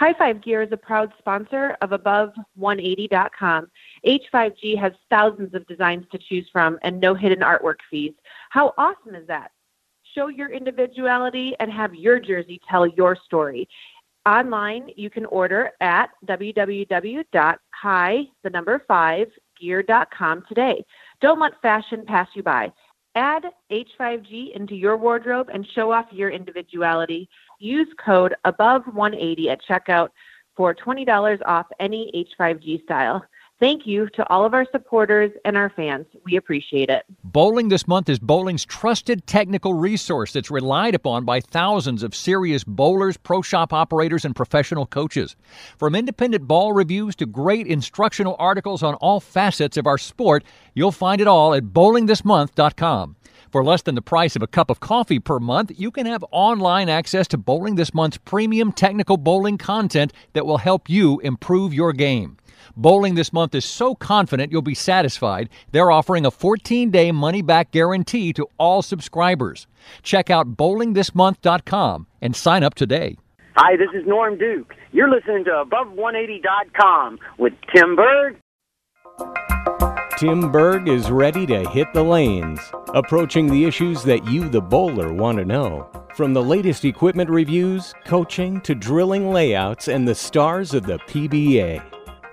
High Five Gear is a proud sponsor of Above180.com. H5G has thousands of designs to choose from and no hidden artwork fees. How awesome is that? Show your individuality and have your jersey tell your story. Online, you can order at www.high, the number five, gear.com today. Don't let fashion pass you by. Add H5G into your wardrobe and show off your individuality. Use code above 180 at checkout for $20 off any H5G style. Thank you to all of our supporters and our fans. We appreciate it. Bowling this month is bowling's trusted technical resource that's relied upon by thousands of serious bowlers, pro shop operators, and professional coaches. From independent ball reviews to great instructional articles on all facets of our sport, you'll find it all at bowlingthismonth.com. For less than the price of a cup of coffee per month, you can have online access to Bowling This Month's premium technical bowling content that will help you improve your game. Bowling this month is so confident you'll be satisfied, they're offering a 14 day money back guarantee to all subscribers. Check out bowlingthismonth.com and sign up today. Hi, this is Norm Duke. You're listening to Above180.com with Tim Berg. Tim Berg is ready to hit the lanes, approaching the issues that you, the bowler, want to know. From the latest equipment reviews, coaching, to drilling layouts, and the stars of the PBA.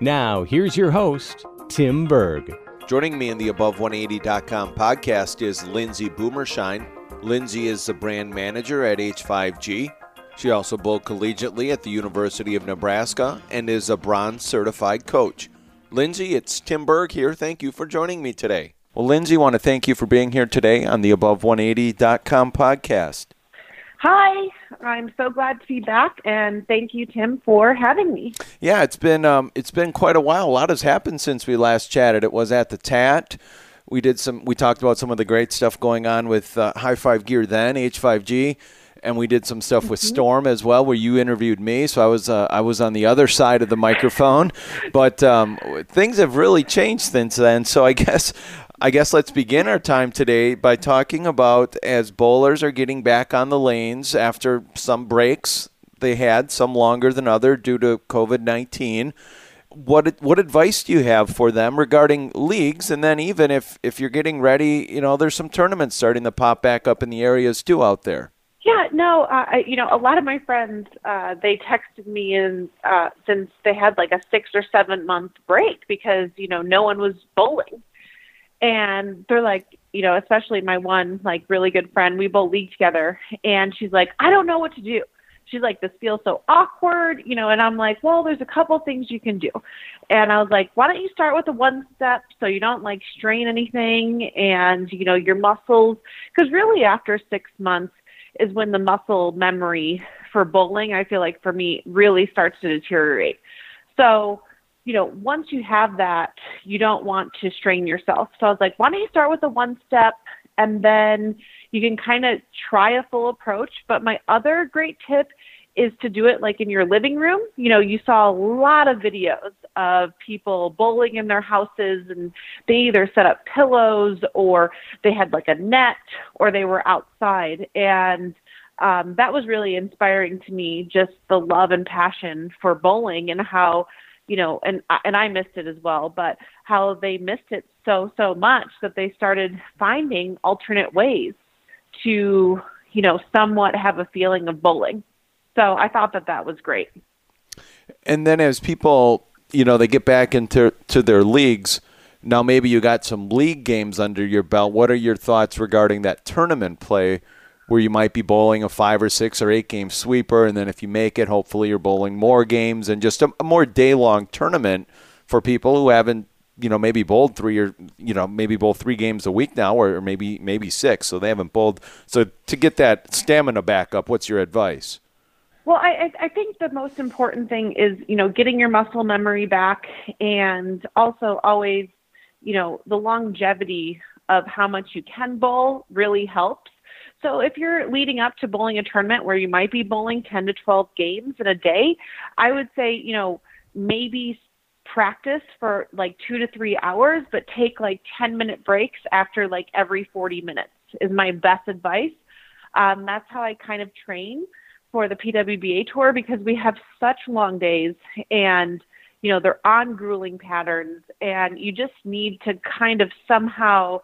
Now, here's your host, Tim Berg. Joining me in the Above180.com podcast is Lindsay Boomershine. Lindsay is the brand manager at H5G. She also bowled collegiately at the University of Nebraska and is a bronze certified coach. Lindsay, it's Tim Berg here. Thank you for joining me today. Well, Lindsay, I want to thank you for being here today on the Above180.com podcast. Hi, I'm so glad to be back, and thank you, Tim, for having me. Yeah, it's been um, it's been quite a while. A lot has happened since we last chatted. It was at the TAT. We did some. We talked about some of the great stuff going on with uh, High Five Gear then H5G, and we did some stuff with Storm as well, where you interviewed me. So I was uh, I was on the other side of the microphone, but um, things have really changed since then. So I guess I guess let's begin our time today by talking about as bowlers are getting back on the lanes after some breaks they had, some longer than other due to COVID nineteen. What what advice do you have for them regarding leagues, and then even if if you're getting ready, you know, there's some tournaments starting to pop back up in the areas too out there. Yeah, no, uh, I, you know, a lot of my friends, uh, they texted me in uh, since they had like a six or seven month break because you know no one was bowling. And they're like you know especially my one like really good friend we both league together. And she's like i don't know what to do. She's like this feels so awkward you know and i'm like well there's a couple things you can do. And i was like why don't you start with the one step so you don't like strain anything and you know your muscles? Because really after six months is when the muscle memory for bowling i feel like for me really starts to deteriorate so you know, once you have that, you don't want to strain yourself. So I was like, why don't you start with a one step and then you can kind of try a full approach. But my other great tip is to do it like in your living room. You know, you saw a lot of videos of people bowling in their houses and they either set up pillows or they had like a net or they were outside. And um, that was really inspiring to me, just the love and passion for bowling and how you know, and and I missed it as well, but how they missed it so so much that they started finding alternate ways to, you know, somewhat have a feeling of bowling. So I thought that that was great. And then as people, you know, they get back into to their leagues, now maybe you got some league games under your belt. What are your thoughts regarding that tournament play? where you might be bowling a five or six or eight game sweeper, and then if you make it, hopefully you're bowling more games and just a, a more day long tournament for people who haven't you know maybe bowled three or you know maybe bowl three games a week now or, maybe maybe six so they haven't bowled so to get that stamina back up what's your advice well I, I think the most important thing is you know getting your muscle memory back and also always you know the longevity of how much you can bowl really helps so if you're leading up to bowling a tournament where you might be bowling 10 to 12 games in a day, I would say, you know, maybe practice for like two to three hours, but take like 10 minute breaks after like every 40 minutes is my best advice. Um, that's how I kind of train. For the PWBA tour because we have such long days and you know they're on grueling patterns and you just need to kind of somehow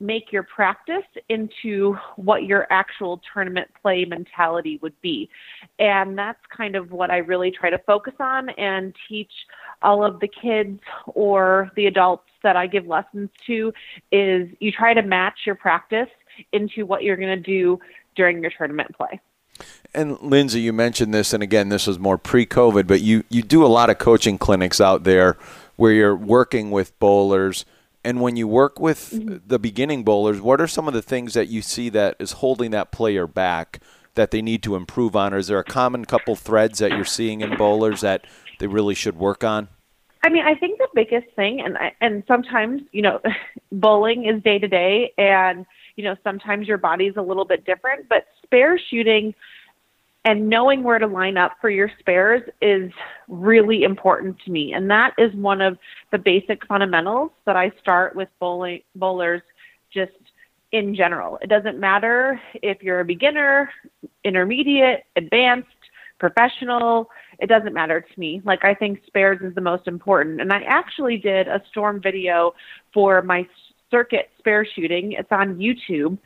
make your practice into what your actual tournament play mentality would be. And that's kind of what I really try to focus on and teach all of the kids or the adults that I give lessons to is you try to match your practice into what you're going to do during your tournament play. And Lindsay, you mentioned this, and again, this was more pre-COVID, but you you do a lot of coaching clinics out there where you're working with bowlers and when you work with mm-hmm. the beginning bowlers, what are some of the things that you see that is holding that player back that they need to improve on? Or is there a common couple threads that you're seeing in bowlers that they really should work on? I mean, I think the biggest thing, and and sometimes you know, bowling is day to day, and you know sometimes your body's a little bit different. But spare shooting and knowing where to line up for your spares is really important to me. And that is one of the basic fundamentals that I start with bowling, bowlers just in general. It doesn't matter if you're a beginner, intermediate, advanced, professional, it doesn't matter to me. Like I think spares is the most important. And I actually did a storm video for my circuit spare shooting. It's on YouTube.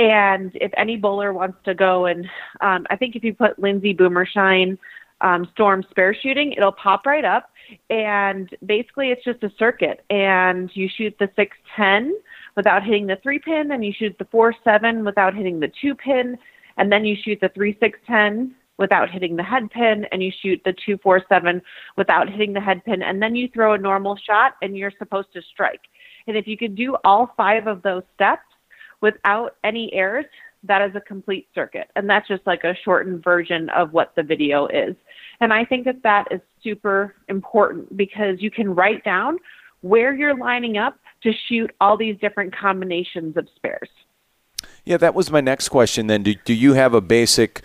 And if any bowler wants to go and um, I think if you put Lindsay Boomershine um, Storm spare shooting, it'll pop right up. And basically, it's just a circuit. And you shoot the 610 without hitting the three pin, and you shoot the 4 7 without hitting the two pin, and then you shoot the 3 6 10 without hitting the head pin, and you shoot the 2 4 7 without hitting the head pin, and then you throw a normal shot, and you're supposed to strike. And if you could do all five of those steps without any errors, that is a complete circuit. And that's just like a shortened version of what the video is. And I think that that is super important because you can write down where you're lining up to shoot all these different combinations of spares. Yeah, that was my next question then. Do, do you have a basic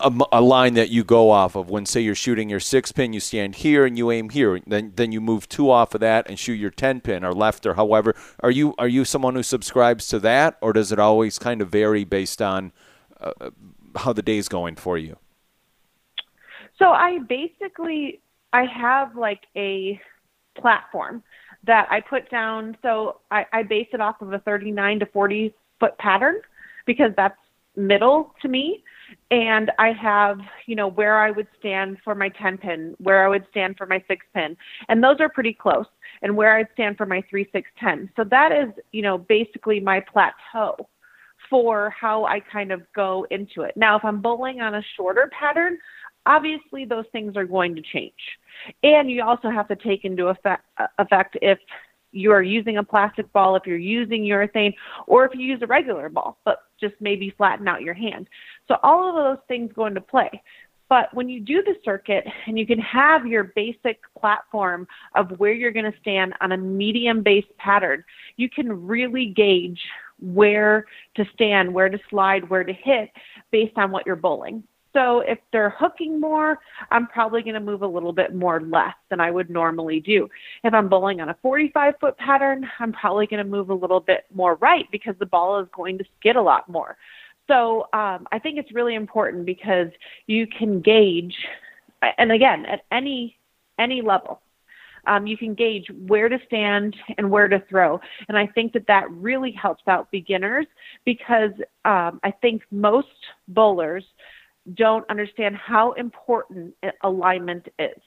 a, a, line that you go off of. When say you're shooting your six pin, you stand here and you aim here. Then then you move two off of that and shoot your ten pin or left or however. Are you are you someone who subscribes to that, or does it always kind of vary based on uh, how the day's going for you? So I basically I have like a platform that I put down. So I, I base it off of a 39 to 40 foot pattern because that's middle to me and I have, you know, where I would stand for my 10 pin, where I would stand for my 6 pin, and those are pretty close, and where I'd stand for my 3 6 10. So that is, you know, basically my plateau for how I kind of go into it. Now, if I'm bowling on a shorter pattern, obviously those things are going to change. And you also have to take into effect, effect if you are using a plastic ball, if you're using urethane, or if you use a regular ball, but just maybe flatten out your hand. So all of those things go into play. But when you do the circuit and you can have your basic platform of where you're going to stand on a medium based pattern, you can really gauge where to stand, where to slide, where to hit based on what you're bowling. So if they're hooking more, I'm probably going to move a little bit more left than I would normally do. If I'm bowling on a 45 foot pattern, I'm probably going to move a little bit more right because the ball is going to skid a lot more. So um, I think it's really important because you can gauge, and again, at any any level, um, you can gauge where to stand and where to throw. And I think that that really helps out beginners because um, I think most bowlers don't understand how important alignment is.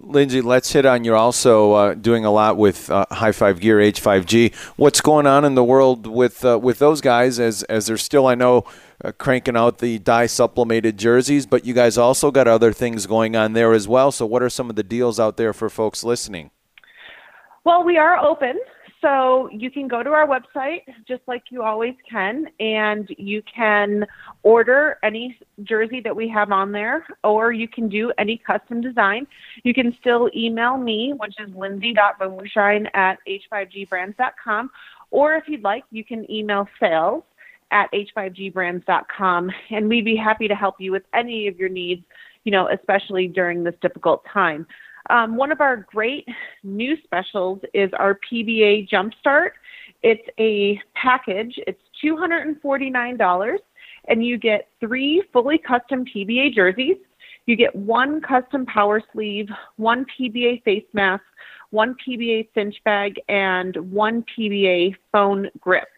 Lindsay, let's hit on you're also uh, doing a lot with uh, High Five Gear H5G. What's going on in the world with uh, with those guys as as they're still I know uh, cranking out the dye sublimated jerseys, but you guys also got other things going on there as well. So what are some of the deals out there for folks listening? Well, we are open. So you can go to our website just like you always can, and you can order any jersey that we have on there, or you can do any custom design. You can still email me, which is lindsay.boomershine at h5gbrands.com, or if you'd like, you can email sales at h5gbrands.com, and we'd be happy to help you with any of your needs, you know, especially during this difficult time. Um, one of our great new specials is our PBA Jumpstart. It's a package. It's $249 and you get three fully custom PBA jerseys. You get one custom power sleeve, one PBA face mask, one PBA cinch bag, and one PBA phone grip.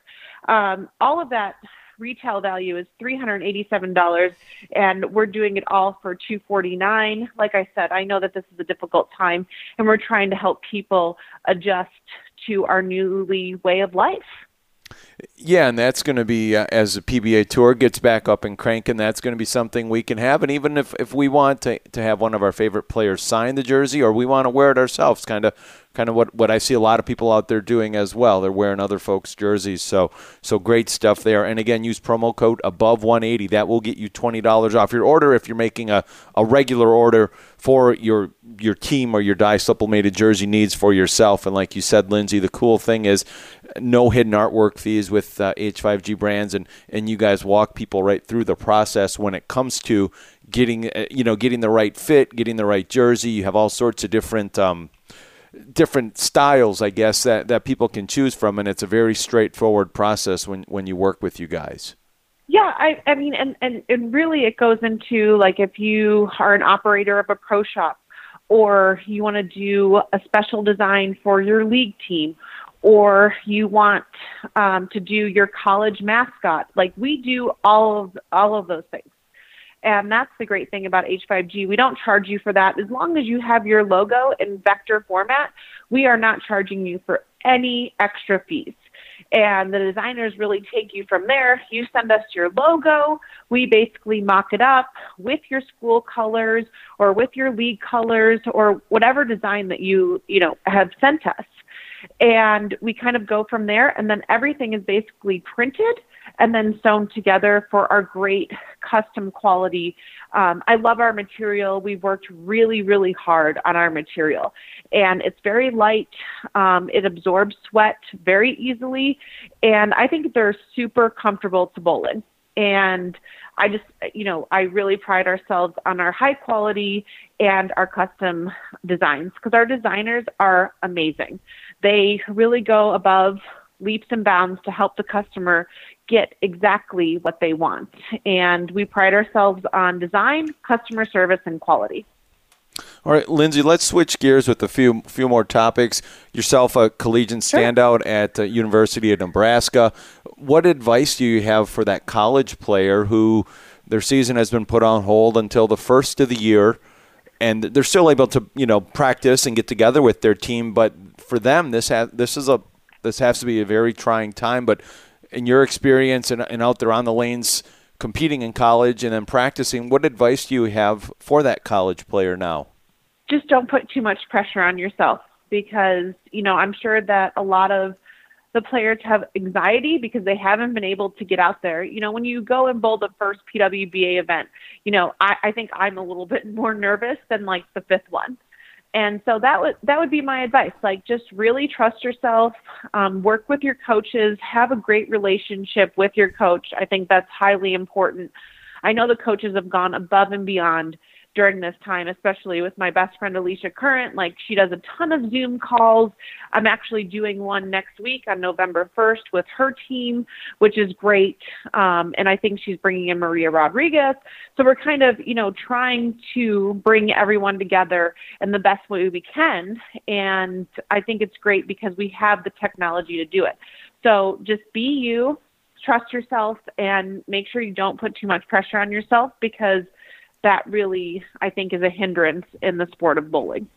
Um, all of that retail value is $387 and we're doing it all for 249 like i said i know that this is a difficult time and we're trying to help people adjust to our newly way of life yeah, and that's going to be uh, as the PBA Tour gets back up and cranking. That's going to be something we can have, and even if, if we want to to have one of our favorite players sign the jersey, or we want to wear it ourselves, kind of kind of what, what I see a lot of people out there doing as well. They're wearing other folks' jerseys, so so great stuff there. And again, use promo code above 180. That will get you twenty dollars off your order if you're making a, a regular order for your your team or your dye sublimated jersey needs for yourself. And like you said, Lindsay, the cool thing is no hidden artwork fees with uh, H5G brands, and and you guys walk people right through the process when it comes to getting uh, you know getting the right fit, getting the right jersey. You have all sorts of different. Um, different styles, I guess, that, that people can choose from, and it's a very straightforward process when, when you work with you guys. Yeah, I, I mean, and, and, and really it goes into like if you are an operator of a pro shop or you want to do a special design for your league team or you want um, to do your college mascot, like we do all of all of those things. And that's the great thing about H5G. We don't charge you for that. As long as you have your logo in vector format, we are not charging you for any extra fees. And the designers really take you from there. You send us your logo. We basically mock it up with your school colors or with your league colors or whatever design that you, you know, have sent us. And we kind of go from there. And then everything is basically printed and then sewn together for our great custom quality. Um, I love our material. We've worked really, really hard on our material, and it's very light. Um, it absorbs sweat very easily, and I think they're super comfortable to bowl in. And I just, you know, I really pride ourselves on our high quality and our custom designs because our designers are amazing. They really go above leaps and bounds to help the customer get exactly what they want. And we pride ourselves on design, customer service, and quality. All right, Lindsay, let's switch gears with a few few more topics. Yourself a collegiate sure. standout at the University of Nebraska. What advice do you have for that college player who their season has been put on hold until the first of the year and they're still able to, you know, practice and get together with their team, but for them this has this is a this has to be a very trying time, but in your experience and, and out there on the lanes competing in college and then practicing, what advice do you have for that college player now? Just don't put too much pressure on yourself because, you know, I'm sure that a lot of the players have anxiety because they haven't been able to get out there. You know, when you go and bowl the first PWBA event, you know, I, I think I'm a little bit more nervous than like the fifth one and so that would that would be my advice like just really trust yourself um, work with your coaches have a great relationship with your coach. I think that's highly important. I know the coaches have gone above and beyond during this time, especially with my best friend Alicia Current. Like she does a ton of Zoom calls. I'm actually doing one next week on November 1st with her team, which is great. Um, and I think she's bringing in Maria Rodriguez. So we're kind of, you know, trying to bring everyone together in the best way we can. And I think it's great because we have the technology to do it. So just be you, trust yourself, and make sure you don't put too much pressure on yourself because – that really, I think, is a hindrance in the sport of bowling.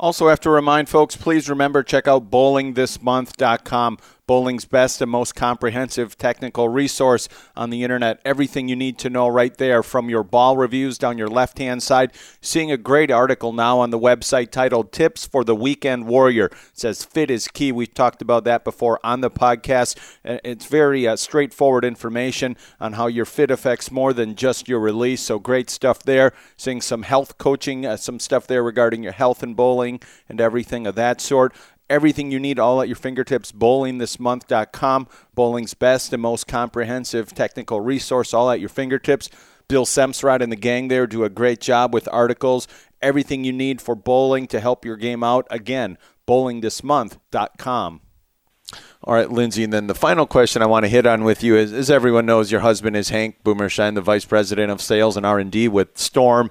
Also, have to remind folks please remember check out bowlingthismonth.com Bowling's best and most comprehensive technical resource on the internet. Everything you need to know right there from your ball reviews down your left hand side. Seeing a great article now on the website titled Tips for the Weekend Warrior. It says fit is key. We've talked about that before on the podcast. It's very uh, straightforward information on how your fit affects more than just your release. So great stuff there. Seeing some health coaching, uh, some stuff there regarding your health and bowling and everything of that sort. Everything you need all at your fingertips. BowlingThisMonth.com. Bowling's best and most comprehensive technical resource all at your fingertips. Bill Semsrod and the gang there do a great job with articles. Everything you need for bowling to help your game out. Again, BowlingThisMonth.com. All right, Lindsay, and then the final question I want to hit on with you is, as everyone knows, your husband is Hank Boomershine, the vice president of sales and R and D with Storm.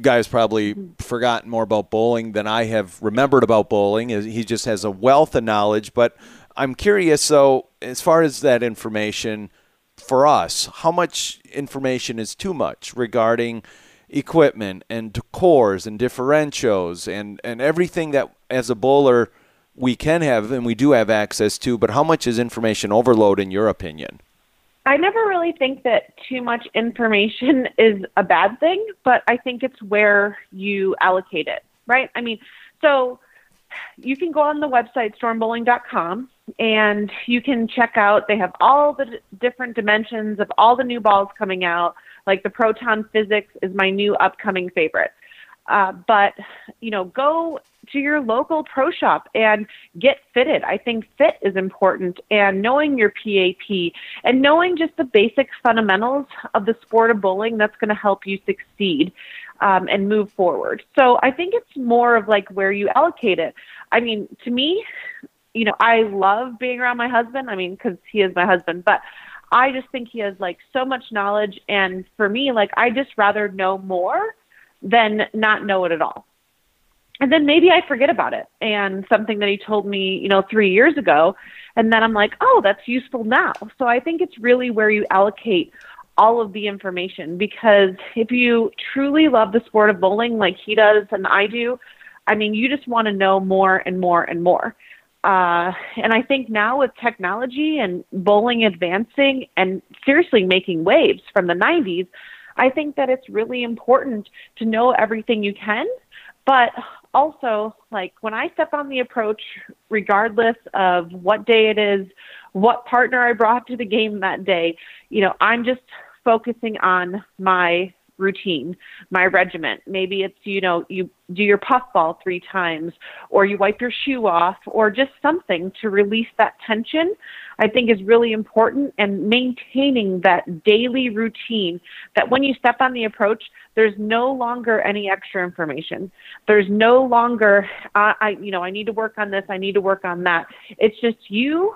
Guy's probably hmm. forgotten more about bowling than I have remembered about bowling. He just has a wealth of knowledge. But I'm curious, so as far as that information for us, how much information is too much regarding equipment and cores and differentials and, and everything that as a bowler – we can have and we do have access to, but how much is information overload in your opinion? I never really think that too much information is a bad thing, but I think it's where you allocate it, right? I mean, so you can go on the website stormbowling.com and you can check out they have all the d- different dimensions of all the new balls coming out like the proton physics is my new upcoming favorite uh, but you know, go to your local pro shop and get fitted. I think fit is important, and knowing your PAP and knowing just the basic fundamentals of the sport of bowling that's going to help you succeed um, and move forward. So I think it's more of like where you allocate it. I mean, to me, you know, I love being around my husband. I mean, because he is my husband, but I just think he has like so much knowledge, and for me, like I just rather know more than not know it at all. And then maybe I forget about it and something that he told me, you know, three years ago. And then I'm like, oh, that's useful now. So I think it's really where you allocate all of the information because if you truly love the sport of bowling like he does and I do, I mean, you just want to know more and more and more. Uh, and I think now with technology and bowling advancing and seriously making waves from the 90s, I think that it's really important to know everything you can, but also like when I step on the approach, regardless of what day it is, what partner I brought to the game that day, you know, I'm just focusing on my routine, my regiment. Maybe it's, you know, you do your puffball three times, or you wipe your shoe off, or just something to release that tension, I think is really important. And maintaining that daily routine that when you step on the approach, there's no longer any extra information. There's no longer, uh, I, you know, I need to work on this, I need to work on that. It's just you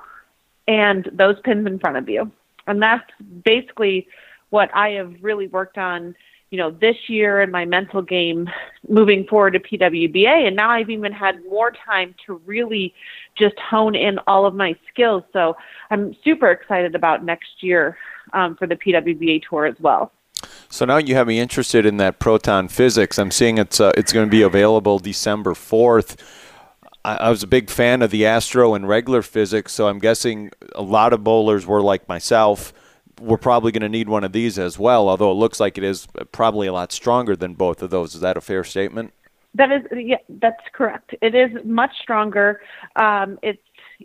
and those pins in front of you. And that's basically what I have really worked on you know, this year and my mental game moving forward to PWBA. And now I've even had more time to really just hone in all of my skills. So I'm super excited about next year um, for the PWBA tour as well. So now you have me interested in that proton physics. I'm seeing it's uh, it's going to be available December 4th. I, I was a big fan of the Astro and regular physics, so I'm guessing a lot of bowlers were like myself we're probably going to need one of these as well, although it looks like it is probably a lot stronger than both of those. Is that a fair statement? That is, yeah, that's correct. It is much stronger. Um, it's,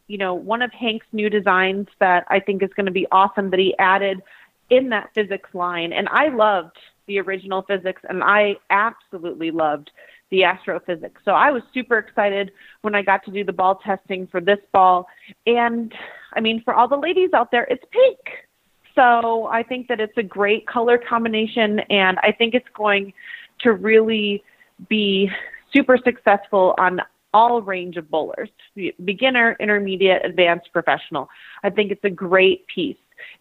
you know, one of Hank's new designs that I think is going to be awesome that he added in that physics line. And I loved the original physics, and I absolutely loved the astrophysics. So I was super excited when I got to do the ball testing for this ball. And I mean, for all the ladies out there, it's pink. So I think that it's a great color combination, and I think it's going to really be super successful on all range of bowlers beginner, intermediate, advanced, professional. I think it's a great piece.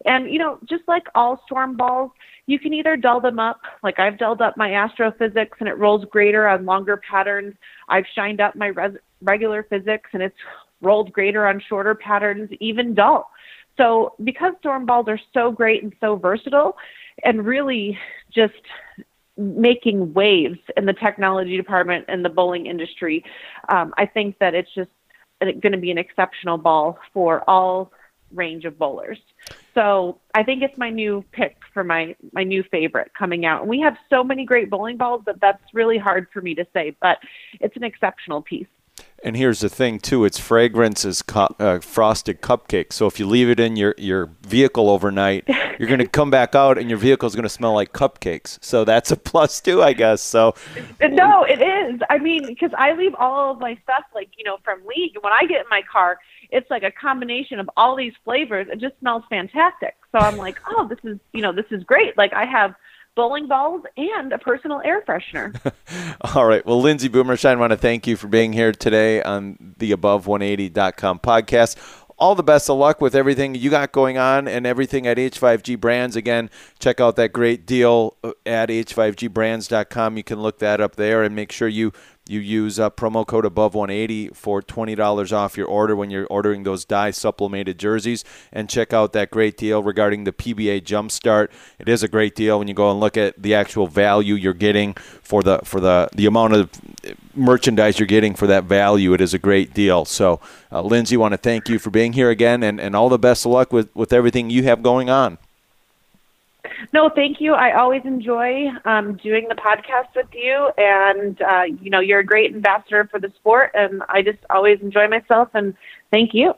And, you know, just like all storm balls, you can either dull them up, like I've dulled up my astrophysics and it rolls greater on longer patterns. I've shined up my res- regular physics and it's rolled greater on shorter patterns, even dull. So because storm balls are so great and so versatile and really just making waves in the technology department and the bowling industry, um, I think that it's just going to be an exceptional ball for all range of bowlers. So I think it's my new pick for my my new favorite coming out. And we have so many great bowling balls that that's really hard for me to say, but it's an exceptional piece. And here's the thing too: its fragrance is co- uh, frosted cupcake. So if you leave it in your your vehicle overnight, you're going to come back out and your vehicle is going to smell like cupcakes. So that's a plus too, I guess. So no, it is. I mean, because I leave all of my stuff like you know from League. When I get in my car, it's like a combination of all these flavors. It just smells fantastic. So I'm like, oh, this is you know this is great. Like I have bowling balls, and a personal air freshener. All right. Well, Lindsay Boomershine, I want to thank you for being here today on the Above180.com podcast. all the best of luck with everything you got going on and everything at H5G Brands. Again, check out that great deal uh, at h5gbrands.com. You can look that up there and make sure you you use a promo code above 180 for $20 off your order when you're ordering those dye sublimated jerseys. And check out that great deal regarding the PBA Jumpstart. It is a great deal when you go and look at the actual value you're getting for the for the the amount of merchandise you're getting for that value. It is a great deal. So, uh, Lindsay, want to thank you for being here again, and, and all the best of luck with with everything you have going on. No, thank you. I always enjoy um, doing the podcast with you, and uh, you know you're a great ambassador for the sport, and I just always enjoy myself. And thank you.